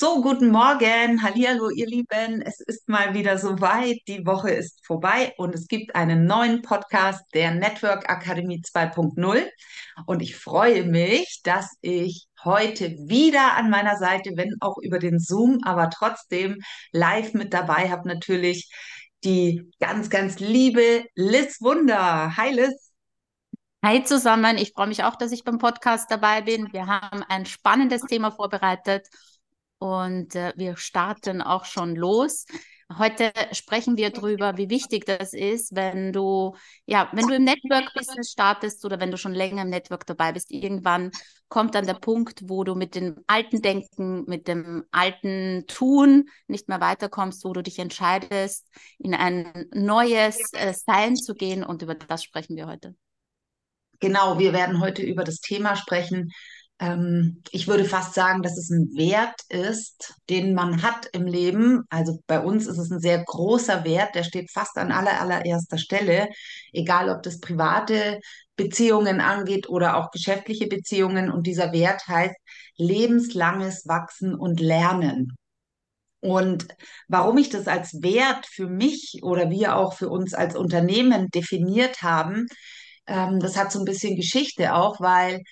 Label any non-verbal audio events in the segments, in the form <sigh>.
So, guten Morgen. Hallihallo, ihr Lieben. Es ist mal wieder soweit. Die Woche ist vorbei und es gibt einen neuen Podcast der Network Akademie 2.0. Und ich freue mich, dass ich heute wieder an meiner Seite, wenn auch über den Zoom, aber trotzdem live mit dabei habe, natürlich die ganz, ganz liebe Liz Wunder. Hi, Liz. Hi zusammen, ich freue mich auch, dass ich beim Podcast dabei bin. Wir haben ein spannendes Thema vorbereitet und äh, wir starten auch schon los. Heute sprechen wir darüber, wie wichtig das ist, wenn du, ja, wenn du im Network-Business startest oder wenn du schon länger im Network dabei bist. Irgendwann kommt dann der Punkt, wo du mit dem alten Denken, mit dem alten Tun nicht mehr weiterkommst, wo du dich entscheidest, in ein neues äh, Sein zu gehen. Und über das sprechen wir heute. Genau, wir werden heute über das Thema sprechen, ähm, ich würde fast sagen, dass es ein Wert ist, den man hat im Leben. Also bei uns ist es ein sehr großer Wert, der steht fast an aller, allererster Stelle, egal ob das private Beziehungen angeht oder auch geschäftliche Beziehungen. Und dieser Wert heißt lebenslanges Wachsen und Lernen. Und warum ich das als Wert für mich oder wir auch für uns als Unternehmen definiert haben, ähm, das hat so ein bisschen Geschichte auch, weil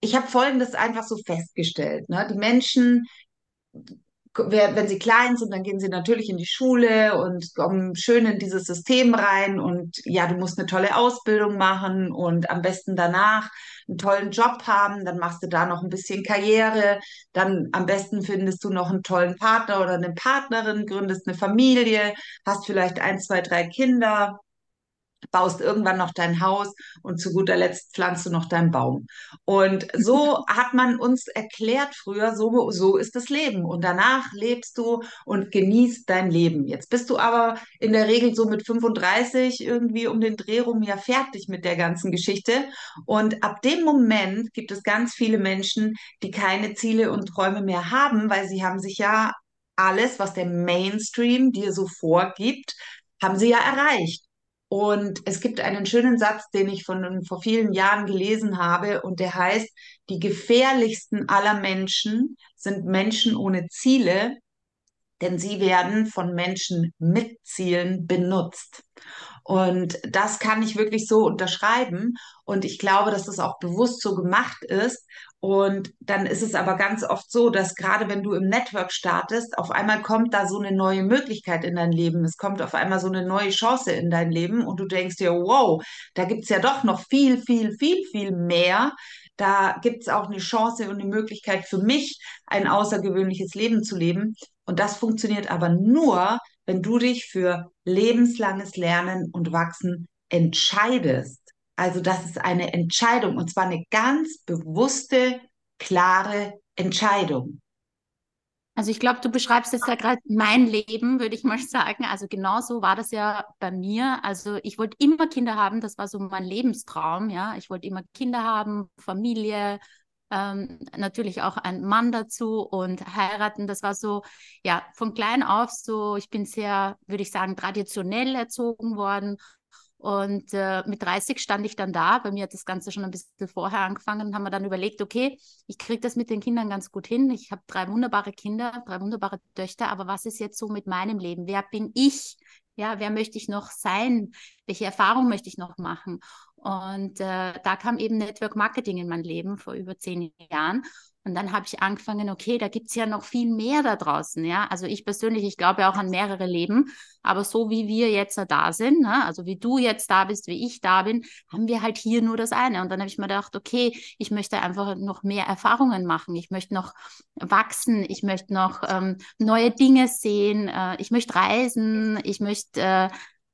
ich habe Folgendes einfach so festgestellt. Ne? Die Menschen, wenn sie klein sind, dann gehen sie natürlich in die Schule und kommen schön in dieses System rein. Und ja, du musst eine tolle Ausbildung machen und am besten danach einen tollen Job haben. Dann machst du da noch ein bisschen Karriere. Dann am besten findest du noch einen tollen Partner oder eine Partnerin, gründest eine Familie, hast vielleicht ein, zwei, drei Kinder baust irgendwann noch dein Haus und zu guter Letzt pflanzt du noch deinen Baum. Und so <laughs> hat man uns erklärt früher, so, so ist das Leben. Und danach lebst du und genießt dein Leben. Jetzt bist du aber in der Regel so mit 35 irgendwie um den Dreh rum ja fertig mit der ganzen Geschichte. Und ab dem Moment gibt es ganz viele Menschen, die keine Ziele und Träume mehr haben, weil sie haben sich ja alles, was der Mainstream dir so vorgibt, haben sie ja erreicht. Und es gibt einen schönen Satz, den ich von vor vielen Jahren gelesen habe, und der heißt, die gefährlichsten aller Menschen sind Menschen ohne Ziele, denn sie werden von Menschen mit Zielen benutzt. Und das kann ich wirklich so unterschreiben. Und ich glaube, dass das auch bewusst so gemacht ist. Und dann ist es aber ganz oft so, dass gerade wenn du im Network startest, auf einmal kommt da so eine neue Möglichkeit in dein Leben. Es kommt auf einmal so eine neue Chance in dein Leben und du denkst dir, wow, da gibt's ja doch noch viel, viel, viel, viel mehr. Da gibt's auch eine Chance und eine Möglichkeit für mich, ein außergewöhnliches Leben zu leben. Und das funktioniert aber nur, wenn du dich für lebenslanges Lernen und Wachsen entscheidest. Also das ist eine Entscheidung und zwar eine ganz bewusste, klare Entscheidung. Also ich glaube, du beschreibst jetzt ja gerade mein Leben, würde ich mal sagen. Also genau so war das ja bei mir. Also ich wollte immer Kinder haben, das war so mein Lebenstraum, ja. Ich wollte immer Kinder haben, Familie, ähm, natürlich auch ein Mann dazu und heiraten. Das war so, ja, von klein auf so, ich bin sehr, würde ich sagen, traditionell erzogen worden. Und äh, mit 30 stand ich dann da. Bei mir hat das Ganze schon ein bisschen vorher angefangen. Haben wir dann überlegt, okay, ich kriege das mit den Kindern ganz gut hin. Ich habe drei wunderbare Kinder, drei wunderbare Töchter. Aber was ist jetzt so mit meinem Leben? Wer bin ich? Ja, wer möchte ich noch sein? Welche Erfahrung möchte ich noch machen? Und äh, da kam eben Network Marketing in mein Leben vor über zehn Jahren. Und dann habe ich angefangen, okay, da gibt es ja noch viel mehr da draußen, ja. Also ich persönlich, ich glaube auch an mehrere Leben, aber so wie wir jetzt da sind, ne? also wie du jetzt da bist, wie ich da bin, haben wir halt hier nur das eine. Und dann habe ich mir gedacht, okay, ich möchte einfach noch mehr Erfahrungen machen, ich möchte noch wachsen, ich möchte noch ähm, neue Dinge sehen, äh, ich möchte reisen, ich möchte äh,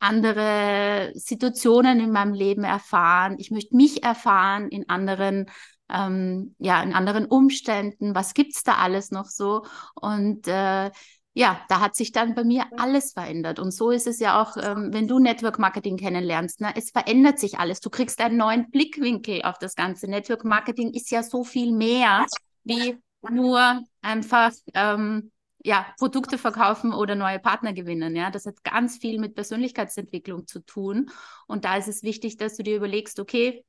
andere Situationen in meinem Leben erfahren. Ich möchte mich erfahren in anderen ähm, ja, in anderen Umständen, was gibt es da alles noch so? Und äh, ja, da hat sich dann bei mir alles verändert. Und so ist es ja auch, ähm, wenn du Network Marketing kennenlernst. Ne? Es verändert sich alles. Du kriegst einen neuen Blickwinkel auf das Ganze. Network Marketing ist ja so viel mehr wie nur einfach ähm, ja, Produkte verkaufen oder neue Partner gewinnen. Ja, das hat ganz viel mit Persönlichkeitsentwicklung zu tun. Und da ist es wichtig, dass du dir überlegst, okay,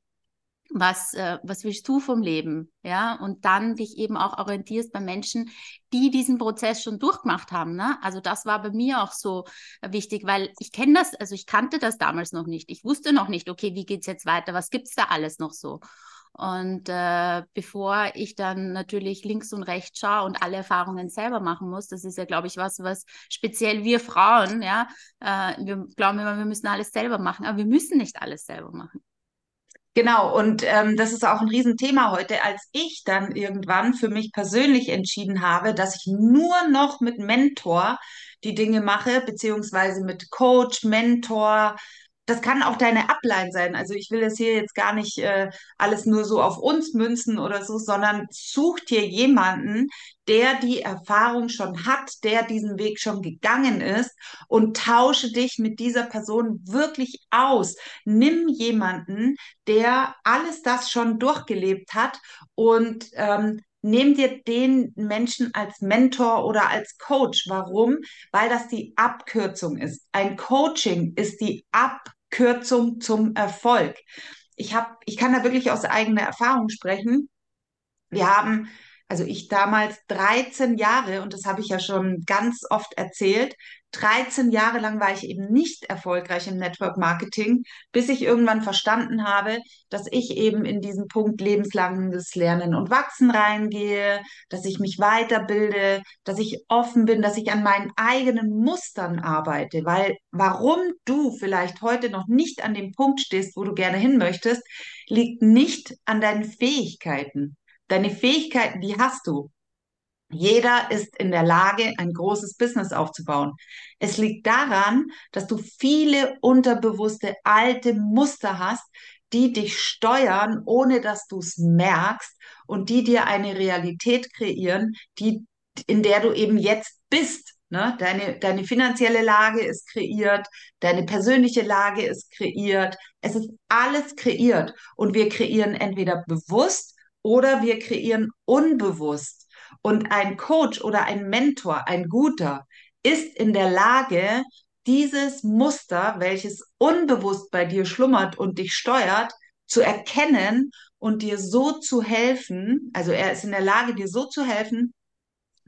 was, äh, was willst du vom Leben? Ja, und dann dich eben auch orientierst bei Menschen, die diesen Prozess schon durchgemacht haben. Ne? Also das war bei mir auch so wichtig, weil ich kenne das, also ich kannte das damals noch nicht. Ich wusste noch nicht, okay, wie geht's jetzt weiter? Was gibt's da alles noch so? Und äh, bevor ich dann natürlich links und rechts schaue und alle Erfahrungen selber machen muss, das ist ja, glaube ich, was, was speziell wir Frauen, ja, äh, wir glauben immer, wir müssen alles selber machen, aber wir müssen nicht alles selber machen. Genau, und ähm, das ist auch ein Riesenthema heute. Als ich dann irgendwann für mich persönlich entschieden habe, dass ich nur noch mit Mentor die Dinge mache, beziehungsweise mit Coach, Mentor, das kann auch deine Upline sein. Also ich will das hier jetzt gar nicht äh, alles nur so auf uns münzen oder so, sondern such dir jemanden, der die Erfahrung schon hat, der diesen Weg schon gegangen ist und tausche dich mit dieser Person wirklich aus. Nimm jemanden, der alles das schon durchgelebt hat und ähm, Nimm dir den Menschen als Mentor oder als Coach. Warum? Weil das die Abkürzung ist. Ein Coaching ist die Abkürzung zum Erfolg. Ich habe, ich kann da wirklich aus eigener Erfahrung sprechen. Wir haben also ich damals 13 Jahre, und das habe ich ja schon ganz oft erzählt, 13 Jahre lang war ich eben nicht erfolgreich im Network Marketing, bis ich irgendwann verstanden habe, dass ich eben in diesen Punkt lebenslanges Lernen und Wachsen reingehe, dass ich mich weiterbilde, dass ich offen bin, dass ich an meinen eigenen Mustern arbeite, weil warum du vielleicht heute noch nicht an dem Punkt stehst, wo du gerne hin möchtest, liegt nicht an deinen Fähigkeiten. Deine Fähigkeiten, die hast du. Jeder ist in der Lage, ein großes Business aufzubauen. Es liegt daran, dass du viele unterbewusste alte Muster hast, die dich steuern, ohne dass du es merkst und die dir eine Realität kreieren, die, in der du eben jetzt bist. Ne? Deine, deine finanzielle Lage ist kreiert, deine persönliche Lage ist kreiert. Es ist alles kreiert und wir kreieren entweder bewusst oder wir kreieren unbewusst. Und ein Coach oder ein Mentor, ein guter, ist in der Lage, dieses Muster, welches unbewusst bei dir schlummert und dich steuert, zu erkennen und dir so zu helfen. Also er ist in der Lage, dir so zu helfen,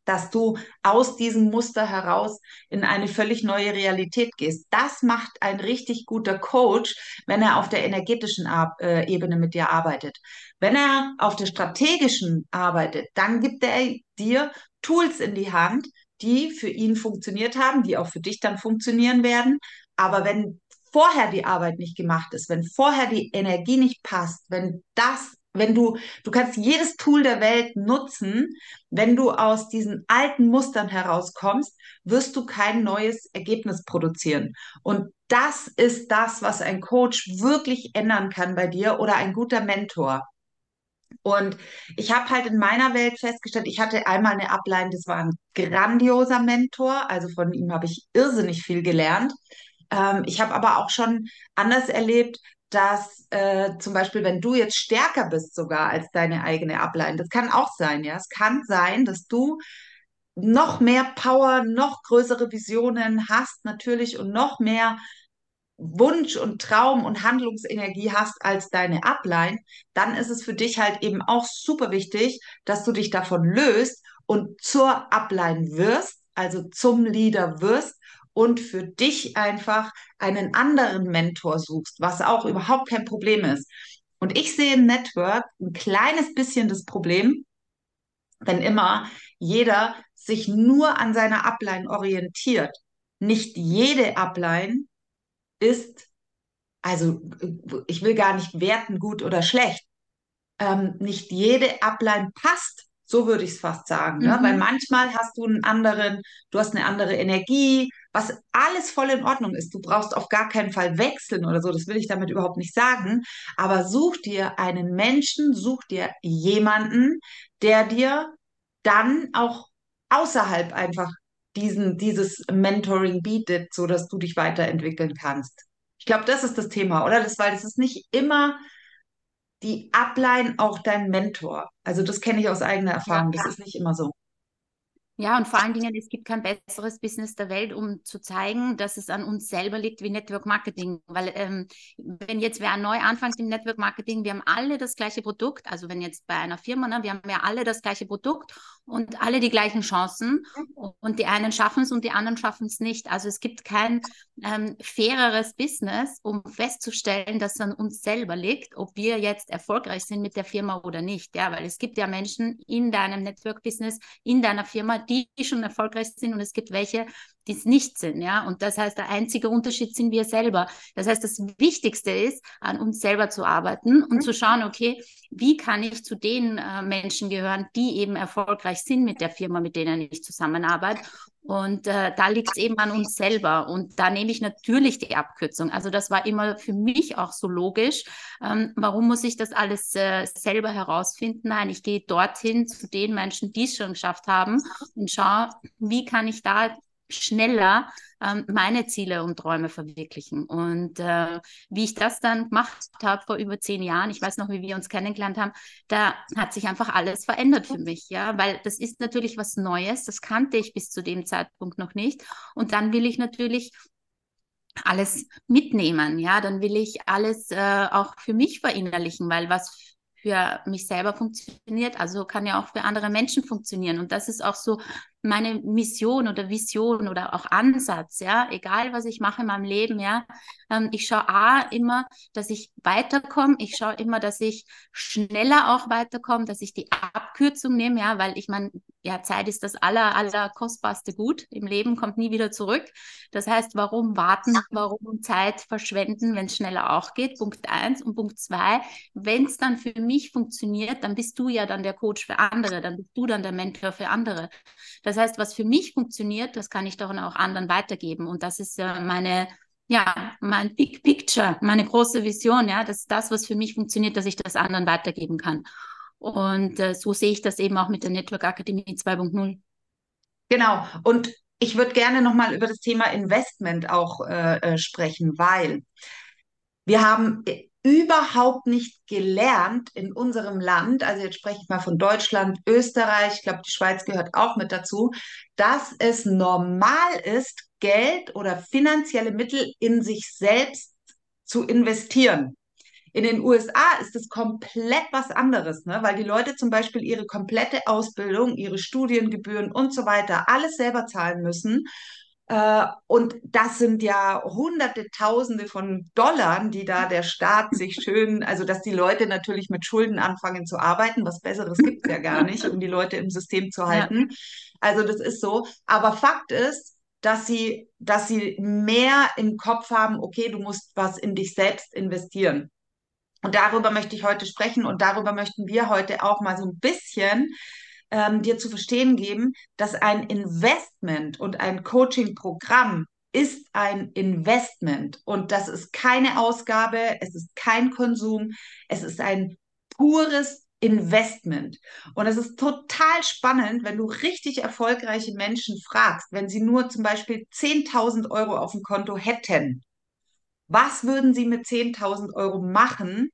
dass du aus diesem Muster heraus in eine völlig neue Realität gehst. Das macht ein richtig guter Coach, wenn er auf der energetischen äh, Ebene mit dir arbeitet. Wenn er auf der strategischen arbeitet, dann gibt er dir Tools in die Hand, die für ihn funktioniert haben, die auch für dich dann funktionieren werden. Aber wenn vorher die Arbeit nicht gemacht ist, wenn vorher die Energie nicht passt, wenn das wenn du, du kannst jedes Tool der Welt nutzen, wenn du aus diesen alten Mustern herauskommst, wirst du kein neues Ergebnis produzieren. Und das ist das, was ein Coach wirklich ändern kann bei dir oder ein guter Mentor. Und ich habe halt in meiner Welt festgestellt, ich hatte einmal eine Ablein, das war ein grandioser Mentor, also von ihm habe ich irrsinnig viel gelernt. Ähm, ich habe aber auch schon anders erlebt, dass äh, zum Beispiel, wenn du jetzt stärker bist sogar als deine eigene Ablein, das kann auch sein, ja. Es kann sein, dass du noch mehr Power, noch größere Visionen hast natürlich und noch mehr Wunsch und Traum und Handlungsenergie hast als deine Ablein, dann ist es für dich halt eben auch super wichtig, dass du dich davon löst und zur Ablein wirst, also zum Leader wirst und für dich einfach einen anderen Mentor suchst, was auch überhaupt kein Problem ist. Und ich sehe im Network ein kleines bisschen das Problem, wenn immer jeder sich nur an seiner Upline orientiert. Nicht jede Upline ist, also ich will gar nicht werten, gut oder schlecht. Ähm, nicht jede Upline passt so würde ich es fast sagen. Ne? Mhm. Weil manchmal hast du einen anderen, du hast eine andere Energie, was alles voll in Ordnung ist. Du brauchst auf gar keinen Fall wechseln oder so, das will ich damit überhaupt nicht sagen. Aber such dir einen Menschen, such dir jemanden, der dir dann auch außerhalb einfach diesen, dieses Mentoring bietet, so dass du dich weiterentwickeln kannst. Ich glaube, das ist das Thema, oder? Das, weil das ist nicht immer die Upline auch dein Mentor. Also das kenne ich aus eigener Erfahrung. Das ist nicht immer so. Ja, und vor allen Dingen, es gibt kein besseres Business der Welt, um zu zeigen, dass es an uns selber liegt wie Network Marketing. Weil ähm, wenn jetzt wer neu anfängt im Network Marketing, wir haben alle das gleiche Produkt. Also wenn jetzt bei einer Firma, ne, wir haben ja alle das gleiche Produkt und alle die gleichen Chancen. Und die einen schaffen es und die anderen schaffen es nicht. Also es gibt kein ähm, faireres Business, um festzustellen, dass es an uns selber liegt, ob wir jetzt erfolgreich sind mit der Firma oder nicht. Ja, weil es gibt ja Menschen in deinem Network Business, in deiner Firma, die schon erfolgreich sind und es gibt welche, die es nicht sind, ja. Und das heißt, der einzige Unterschied sind wir selber. Das heißt, das Wichtigste ist, an uns selber zu arbeiten und zu schauen, okay, wie kann ich zu den äh, Menschen gehören, die eben erfolgreich sind mit der Firma, mit denen ich zusammenarbeite. Und äh, da liegt es eben an uns selber. Und da nehme ich natürlich die Abkürzung. Also das war immer für mich auch so logisch. Ähm, warum muss ich das alles äh, selber herausfinden? Nein, ich gehe dorthin zu den Menschen, die es schon geschafft haben und schaue, wie kann ich da schneller ähm, meine Ziele und Träume verwirklichen. Und äh, wie ich das dann gemacht habe vor über zehn Jahren, ich weiß noch, wie wir uns kennengelernt haben, da hat sich einfach alles verändert für mich, ja, weil das ist natürlich was Neues, das kannte ich bis zu dem Zeitpunkt noch nicht. Und dann will ich natürlich alles mitnehmen, ja, dann will ich alles äh, auch für mich verinnerlichen, weil was für mich selber funktioniert, also kann ja auch für andere Menschen funktionieren. Und das ist auch so meine Mission oder Vision oder auch Ansatz, ja, egal was ich mache in meinem Leben, ja. Ähm, ich schaue A immer, dass ich weiterkomme. Ich schaue immer, dass ich schneller auch weiterkomme, dass ich die Abkürzung nehme, ja, weil ich meine, ja, Zeit ist das aller, aller kostbarste Gut im Leben, kommt nie wieder zurück. Das heißt, warum warten, warum Zeit verschwenden, wenn es schneller auch geht? Punkt eins. Und Punkt zwei, wenn es dann für mich funktioniert, dann bist du ja dann der Coach für andere, dann bist du dann der Mentor für andere. Das heißt, was für mich funktioniert, das kann ich doch auch anderen weitergeben. Und das ist ja meine, ja, mein Big Picture, meine große Vision, ja, dass das, was für mich funktioniert, dass ich das anderen weitergeben kann. Und äh, so sehe ich das eben auch mit der Network Akademie 2.0. Genau. Und ich würde gerne nochmal über das Thema Investment auch äh, äh sprechen, weil wir haben überhaupt nicht gelernt in unserem Land, also jetzt spreche ich mal von Deutschland, Österreich, ich glaube, die Schweiz gehört auch mit dazu, dass es normal ist, Geld oder finanzielle Mittel in sich selbst zu investieren. In den USA ist es komplett was anderes, ne? weil die Leute zum Beispiel ihre komplette Ausbildung, ihre Studiengebühren und so weiter alles selber zahlen müssen. Äh, und das sind ja hunderte, tausende von Dollar, die da der Staat sich <laughs> schön, also dass die Leute natürlich mit Schulden anfangen zu arbeiten. Was Besseres gibt es ja gar nicht, um die Leute im System zu halten. Ja. Also das ist so. Aber Fakt ist, dass sie, dass sie mehr im Kopf haben, okay, du musst was in dich selbst investieren. Und darüber möchte ich heute sprechen und darüber möchten wir heute auch mal so ein bisschen ähm, dir zu verstehen geben, dass ein Investment und ein Coaching-Programm ist ein Investment und das ist keine Ausgabe, es ist kein Konsum, es ist ein pures Investment. Und es ist total spannend, wenn du richtig erfolgreiche Menschen fragst, wenn sie nur zum Beispiel 10.000 Euro auf dem Konto hätten. Was würden sie mit 10.000 Euro machen,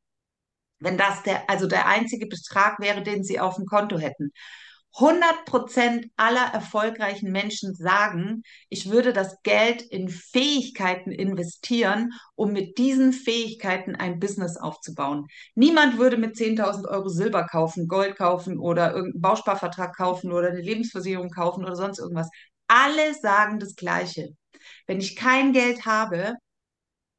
wenn das der, also der einzige Betrag wäre, den sie auf dem Konto hätten? 100 Prozent aller erfolgreichen Menschen sagen, ich würde das Geld in Fähigkeiten investieren, um mit diesen Fähigkeiten ein Business aufzubauen. Niemand würde mit 10.000 Euro Silber kaufen, Gold kaufen oder irgendeinen Bausparvertrag kaufen oder eine Lebensversicherung kaufen oder sonst irgendwas. Alle sagen das Gleiche. Wenn ich kein Geld habe,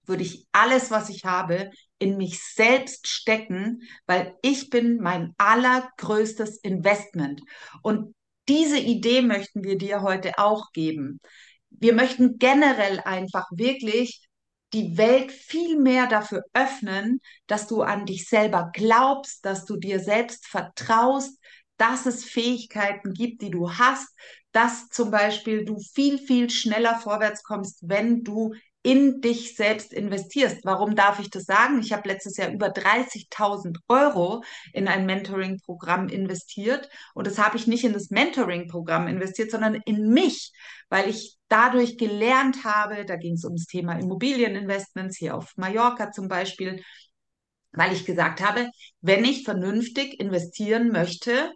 würde ich alles, was ich habe, in mich selbst stecken, weil ich bin mein allergrößtes Investment. Und diese Idee möchten wir dir heute auch geben. Wir möchten generell einfach wirklich die Welt viel mehr dafür öffnen, dass du an dich selber glaubst, dass du dir selbst vertraust, dass es Fähigkeiten gibt, die du hast, dass zum Beispiel du viel, viel schneller vorwärts kommst, wenn du in dich selbst investierst. Warum darf ich das sagen? Ich habe letztes Jahr über 30.000 Euro in ein Mentoring-Programm investiert und das habe ich nicht in das Mentoring-Programm investiert, sondern in mich, weil ich dadurch gelernt habe, da ging es ums Thema Immobilieninvestments hier auf Mallorca zum Beispiel, weil ich gesagt habe, wenn ich vernünftig investieren möchte,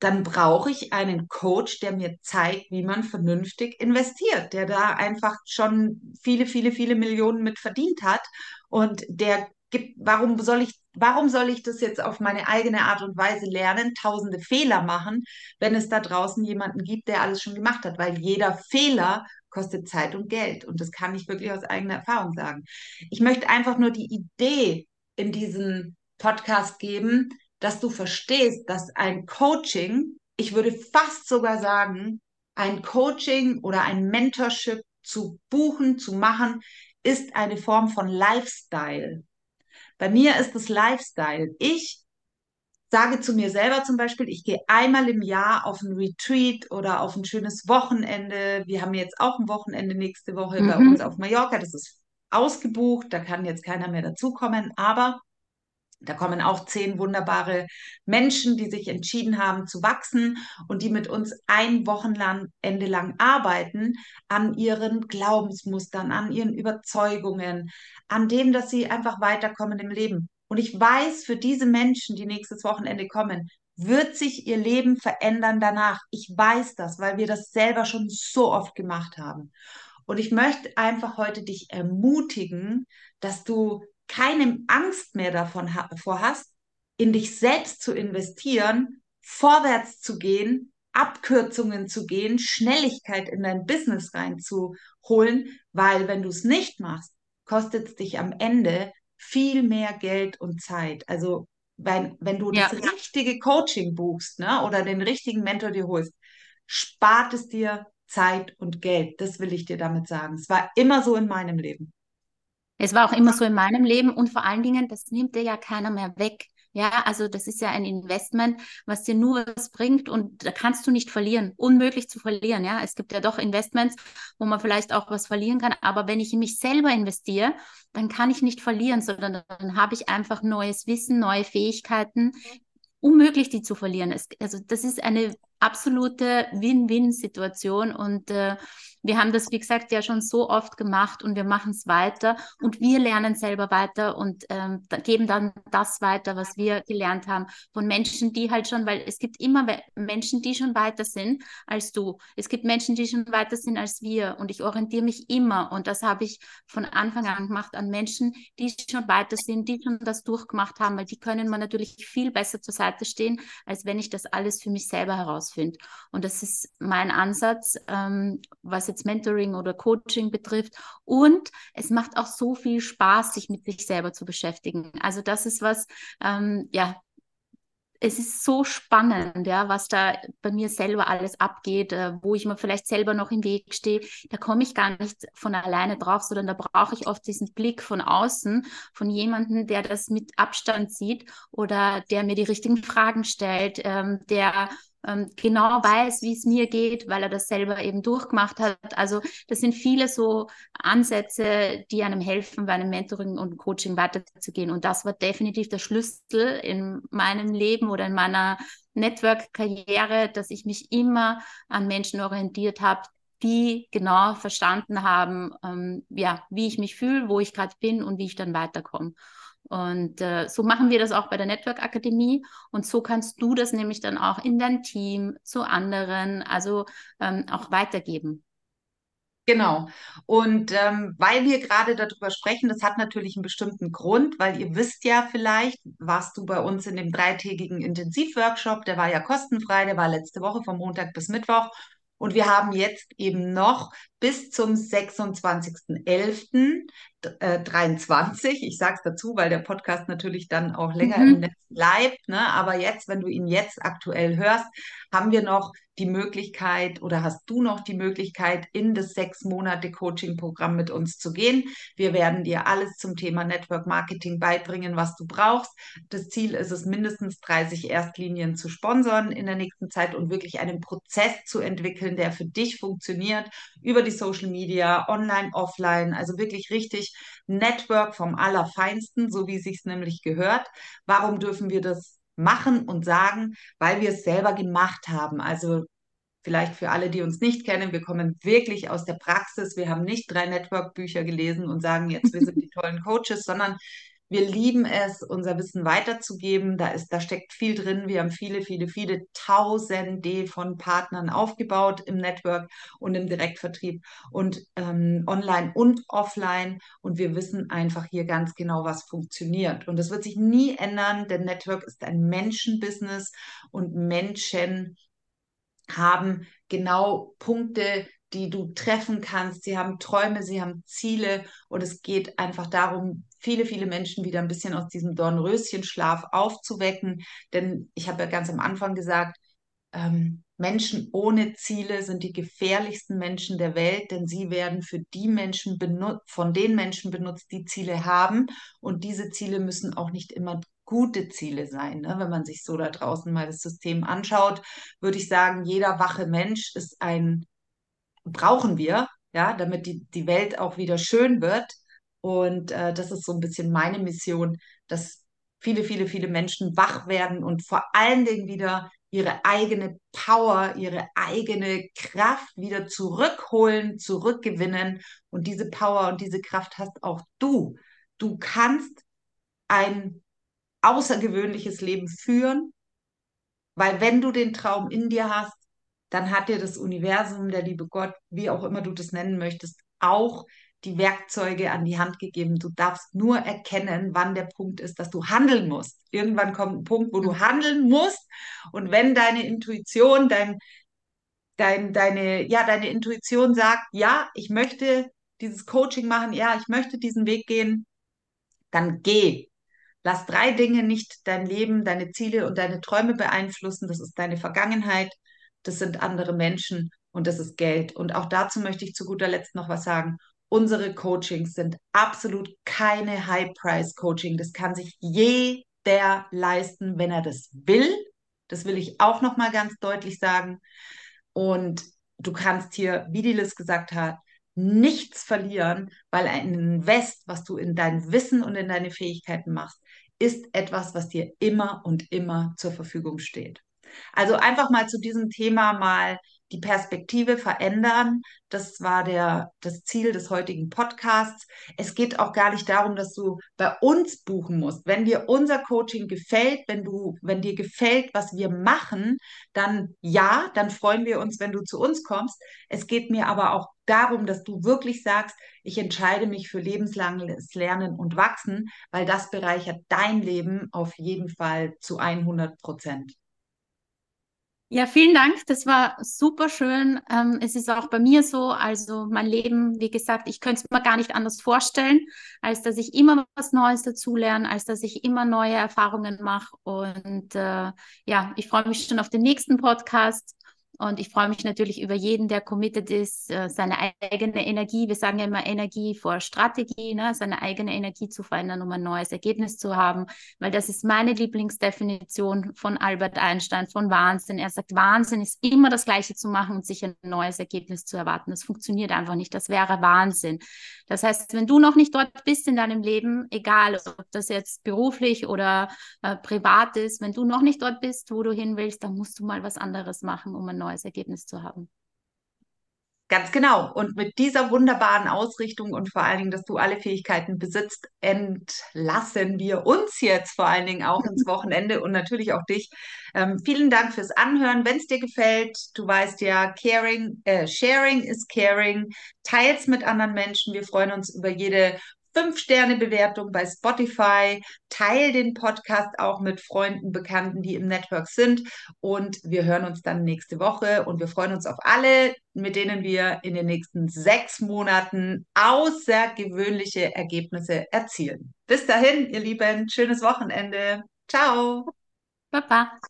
dann brauche ich einen Coach, der mir zeigt, wie man vernünftig investiert, der da einfach schon viele, viele, viele Millionen mit verdient hat und der gibt, warum soll ich, warum soll ich das jetzt auf meine eigene Art und Weise lernen, tausende Fehler machen, wenn es da draußen jemanden gibt, der alles schon gemacht hat, weil jeder Fehler kostet Zeit und Geld und das kann ich wirklich aus eigener Erfahrung sagen. Ich möchte einfach nur die Idee in diesem Podcast geben, dass du verstehst, dass ein Coaching, ich würde fast sogar sagen, ein Coaching oder ein Mentorship zu buchen, zu machen, ist eine Form von Lifestyle. Bei mir ist es Lifestyle. Ich sage zu mir selber zum Beispiel, ich gehe einmal im Jahr auf ein Retreat oder auf ein schönes Wochenende. Wir haben jetzt auch ein Wochenende nächste Woche mhm. bei uns auf Mallorca. Das ist ausgebucht, da kann jetzt keiner mehr dazukommen, aber da kommen auch zehn wunderbare Menschen, die sich entschieden haben zu wachsen und die mit uns ein Wochenende lang arbeiten an ihren Glaubensmustern, an ihren Überzeugungen, an dem, dass sie einfach weiterkommen im Leben. Und ich weiß, für diese Menschen, die nächstes Wochenende kommen, wird sich ihr Leben verändern danach. Ich weiß das, weil wir das selber schon so oft gemacht haben. Und ich möchte einfach heute dich ermutigen, dass du keine Angst mehr davon davor hast, in dich selbst zu investieren, vorwärts zu gehen, Abkürzungen zu gehen, Schnelligkeit in dein Business reinzuholen, weil wenn du es nicht machst, kostet es dich am Ende viel mehr Geld und Zeit. Also wenn, wenn du ja. das richtige Coaching buchst ne, oder den richtigen Mentor dir holst, spart es dir Zeit und Geld. Das will ich dir damit sagen. Es war immer so in meinem Leben. Es war auch immer so in meinem Leben und vor allen Dingen, das nimmt dir ja keiner mehr weg. Ja, also das ist ja ein Investment, was dir nur was bringt und da kannst du nicht verlieren, unmöglich zu verlieren. Ja, es gibt ja doch Investments, wo man vielleicht auch was verlieren kann, aber wenn ich in mich selber investiere, dann kann ich nicht verlieren, sondern dann habe ich einfach neues Wissen, neue Fähigkeiten, unmöglich, die zu verlieren. Es, also das ist eine absolute Win-Win-Situation und äh, wir haben das, wie gesagt, ja schon so oft gemacht und wir machen es weiter und wir lernen selber weiter und ähm, geben dann das weiter, was wir gelernt haben von Menschen, die halt schon, weil es gibt immer Menschen, die schon weiter sind als du. Es gibt Menschen, die schon weiter sind als wir und ich orientiere mich immer und das habe ich von Anfang an gemacht an Menschen, die schon weiter sind, die schon das durchgemacht haben, weil die können mir natürlich viel besser zur Seite stehen, als wenn ich das alles für mich selber herausfinde. Und das ist mein Ansatz, ähm, was jetzt Mentoring oder Coaching betrifft. Und es macht auch so viel Spaß, sich mit sich selber zu beschäftigen. Also das ist was, ähm, ja, es ist so spannend, ja, was da bei mir selber alles abgeht, äh, wo ich mir vielleicht selber noch im Weg stehe. Da komme ich gar nicht von alleine drauf, sondern da brauche ich oft diesen Blick von außen, von jemandem, der das mit Abstand sieht oder der mir die richtigen Fragen stellt, ähm, der ähm, genau weiß, wie es mir geht, weil er das selber eben durchgemacht hat. Also das sind viele so Ansätze, die einem helfen, bei einem Mentoring und Coaching weiterzugehen. Und das war definitiv der Schlüssel in meinem Leben oder in meiner Network-Karriere, dass ich mich immer an Menschen orientiert habe, die genau verstanden haben, ähm, ja, wie ich mich fühle, wo ich gerade bin und wie ich dann weiterkomme. Und äh, so machen wir das auch bei der Network Akademie. Und so kannst du das nämlich dann auch in dein Team zu anderen, also ähm, auch weitergeben. Genau. Und ähm, weil wir gerade darüber sprechen, das hat natürlich einen bestimmten Grund, weil ihr wisst ja vielleicht, warst du bei uns in dem dreitägigen Intensivworkshop, der war ja kostenfrei, der war letzte Woche vom Montag bis Mittwoch. Und wir haben jetzt eben noch bis zum 26.11 äh, 23. Ich sage es dazu, weil der Podcast natürlich dann auch länger mhm. im Netz bleibt. Ne? Aber jetzt, wenn du ihn jetzt aktuell hörst, haben wir noch die Möglichkeit oder hast du noch die Möglichkeit, in das sechs Monate Coaching-Programm mit uns zu gehen. Wir werden dir alles zum Thema Network Marketing beibringen, was du brauchst. Das Ziel ist es, mindestens 30 Erstlinien zu sponsern in der nächsten Zeit und wirklich einen Prozess zu entwickeln, der für dich funktioniert über die Social Media, online, offline, also wirklich richtig Network vom Allerfeinsten, so wie es sich nämlich gehört. Warum dürfen wir das machen und sagen? Weil wir es selber gemacht haben. Also vielleicht für alle, die uns nicht kennen, wir kommen wirklich aus der Praxis. Wir haben nicht drei Network-Bücher gelesen und sagen, jetzt wir sind die <laughs> tollen Coaches, sondern Wir lieben es, unser Wissen weiterzugeben. Da ist, da steckt viel drin. Wir haben viele, viele, viele Tausende von Partnern aufgebaut im Network und im Direktvertrieb und ähm, online und offline. Und wir wissen einfach hier ganz genau, was funktioniert. Und das wird sich nie ändern, denn Network ist ein Menschenbusiness und Menschen haben genau Punkte, die du treffen kannst. Sie haben Träume, sie haben Ziele und es geht einfach darum, viele, viele Menschen wieder ein bisschen aus diesem Dornröschenschlaf aufzuwecken. Denn ich habe ja ganz am Anfang gesagt, ähm, Menschen ohne Ziele sind die gefährlichsten Menschen der Welt, denn sie werden für die Menschen von den Menschen benutzt, die Ziele haben. Und diese Ziele müssen auch nicht immer gute Ziele sein. Ne? Wenn man sich so da draußen mal das System anschaut, würde ich sagen, jeder wache Mensch ist ein, brauchen wir, ja, damit die, die Welt auch wieder schön wird. Und äh, das ist so ein bisschen meine Mission, dass viele, viele, viele Menschen wach werden und vor allen Dingen wieder ihre eigene Power, ihre eigene Kraft wieder zurückholen, zurückgewinnen. Und diese Power und diese Kraft hast auch du. Du kannst ein außergewöhnliches Leben führen, weil wenn du den Traum in dir hast, dann hat dir das Universum, der liebe Gott, wie auch immer du das nennen möchtest, auch die Werkzeuge an die Hand gegeben. Du darfst nur erkennen, wann der Punkt ist, dass du handeln musst. Irgendwann kommt ein Punkt, wo du handeln musst. Und wenn deine Intuition, dein, dein, deine, ja, deine Intuition sagt, ja, ich möchte dieses Coaching machen, ja, ich möchte diesen Weg gehen, dann geh. Lass drei Dinge nicht dein Leben, deine Ziele und deine Träume beeinflussen. Das ist deine Vergangenheit, das sind andere Menschen und das ist Geld. Und auch dazu möchte ich zu guter Letzt noch was sagen. Unsere Coachings sind absolut keine High-Price-Coaching. Das kann sich jeder leisten, wenn er das will. Das will ich auch noch mal ganz deutlich sagen. Und du kannst hier, wie die Liz gesagt hat, nichts verlieren, weil ein Invest, was du in dein Wissen und in deine Fähigkeiten machst, ist etwas, was dir immer und immer zur Verfügung steht. Also einfach mal zu diesem Thema mal die Perspektive verändern. Das war der, das Ziel des heutigen Podcasts. Es geht auch gar nicht darum, dass du bei uns buchen musst. Wenn dir unser Coaching gefällt, wenn du, wenn dir gefällt, was wir machen, dann ja, dann freuen wir uns, wenn du zu uns kommst. Es geht mir aber auch darum, dass du wirklich sagst, ich entscheide mich für lebenslanges Lernen und Wachsen, weil das bereichert dein Leben auf jeden Fall zu 100 Prozent. Ja, vielen Dank. Das war super schön. Ähm, es ist auch bei mir so, also mein Leben, wie gesagt, ich könnte es mir gar nicht anders vorstellen, als dass ich immer was Neues dazulerne, als dass ich immer neue Erfahrungen mache. Und äh, ja, ich freue mich schon auf den nächsten Podcast. Und ich freue mich natürlich über jeden, der committed ist, äh, seine eigene Energie, wir sagen ja immer Energie vor Strategie, ne? seine eigene Energie zu verändern, um ein neues Ergebnis zu haben. Weil das ist meine Lieblingsdefinition von Albert Einstein von Wahnsinn. Er sagt, Wahnsinn ist immer das Gleiche zu machen und sich ein neues Ergebnis zu erwarten. Das funktioniert einfach nicht. Das wäre Wahnsinn. Das heißt, wenn du noch nicht dort bist in deinem Leben, egal ob das jetzt beruflich oder äh, privat ist, wenn du noch nicht dort bist, wo du hin willst, dann musst du mal was anderes machen, um ein neues neues Ergebnis zu haben. Ganz genau. Und mit dieser wunderbaren Ausrichtung und vor allen Dingen, dass du alle Fähigkeiten besitzt, entlassen wir uns jetzt vor allen Dingen auch ins <laughs> Wochenende und natürlich auch dich. Ähm, vielen Dank fürs Anhören. Wenn es dir gefällt, du weißt ja, caring, äh, sharing is caring. Teils mit anderen Menschen. Wir freuen uns über jede Fünf-Sterne-Bewertung bei Spotify. Teil den Podcast auch mit Freunden, Bekannten, die im Network sind. Und wir hören uns dann nächste Woche. Und wir freuen uns auf alle, mit denen wir in den nächsten sechs Monaten außergewöhnliche Ergebnisse erzielen. Bis dahin, ihr Lieben, schönes Wochenende. Ciao. Baba.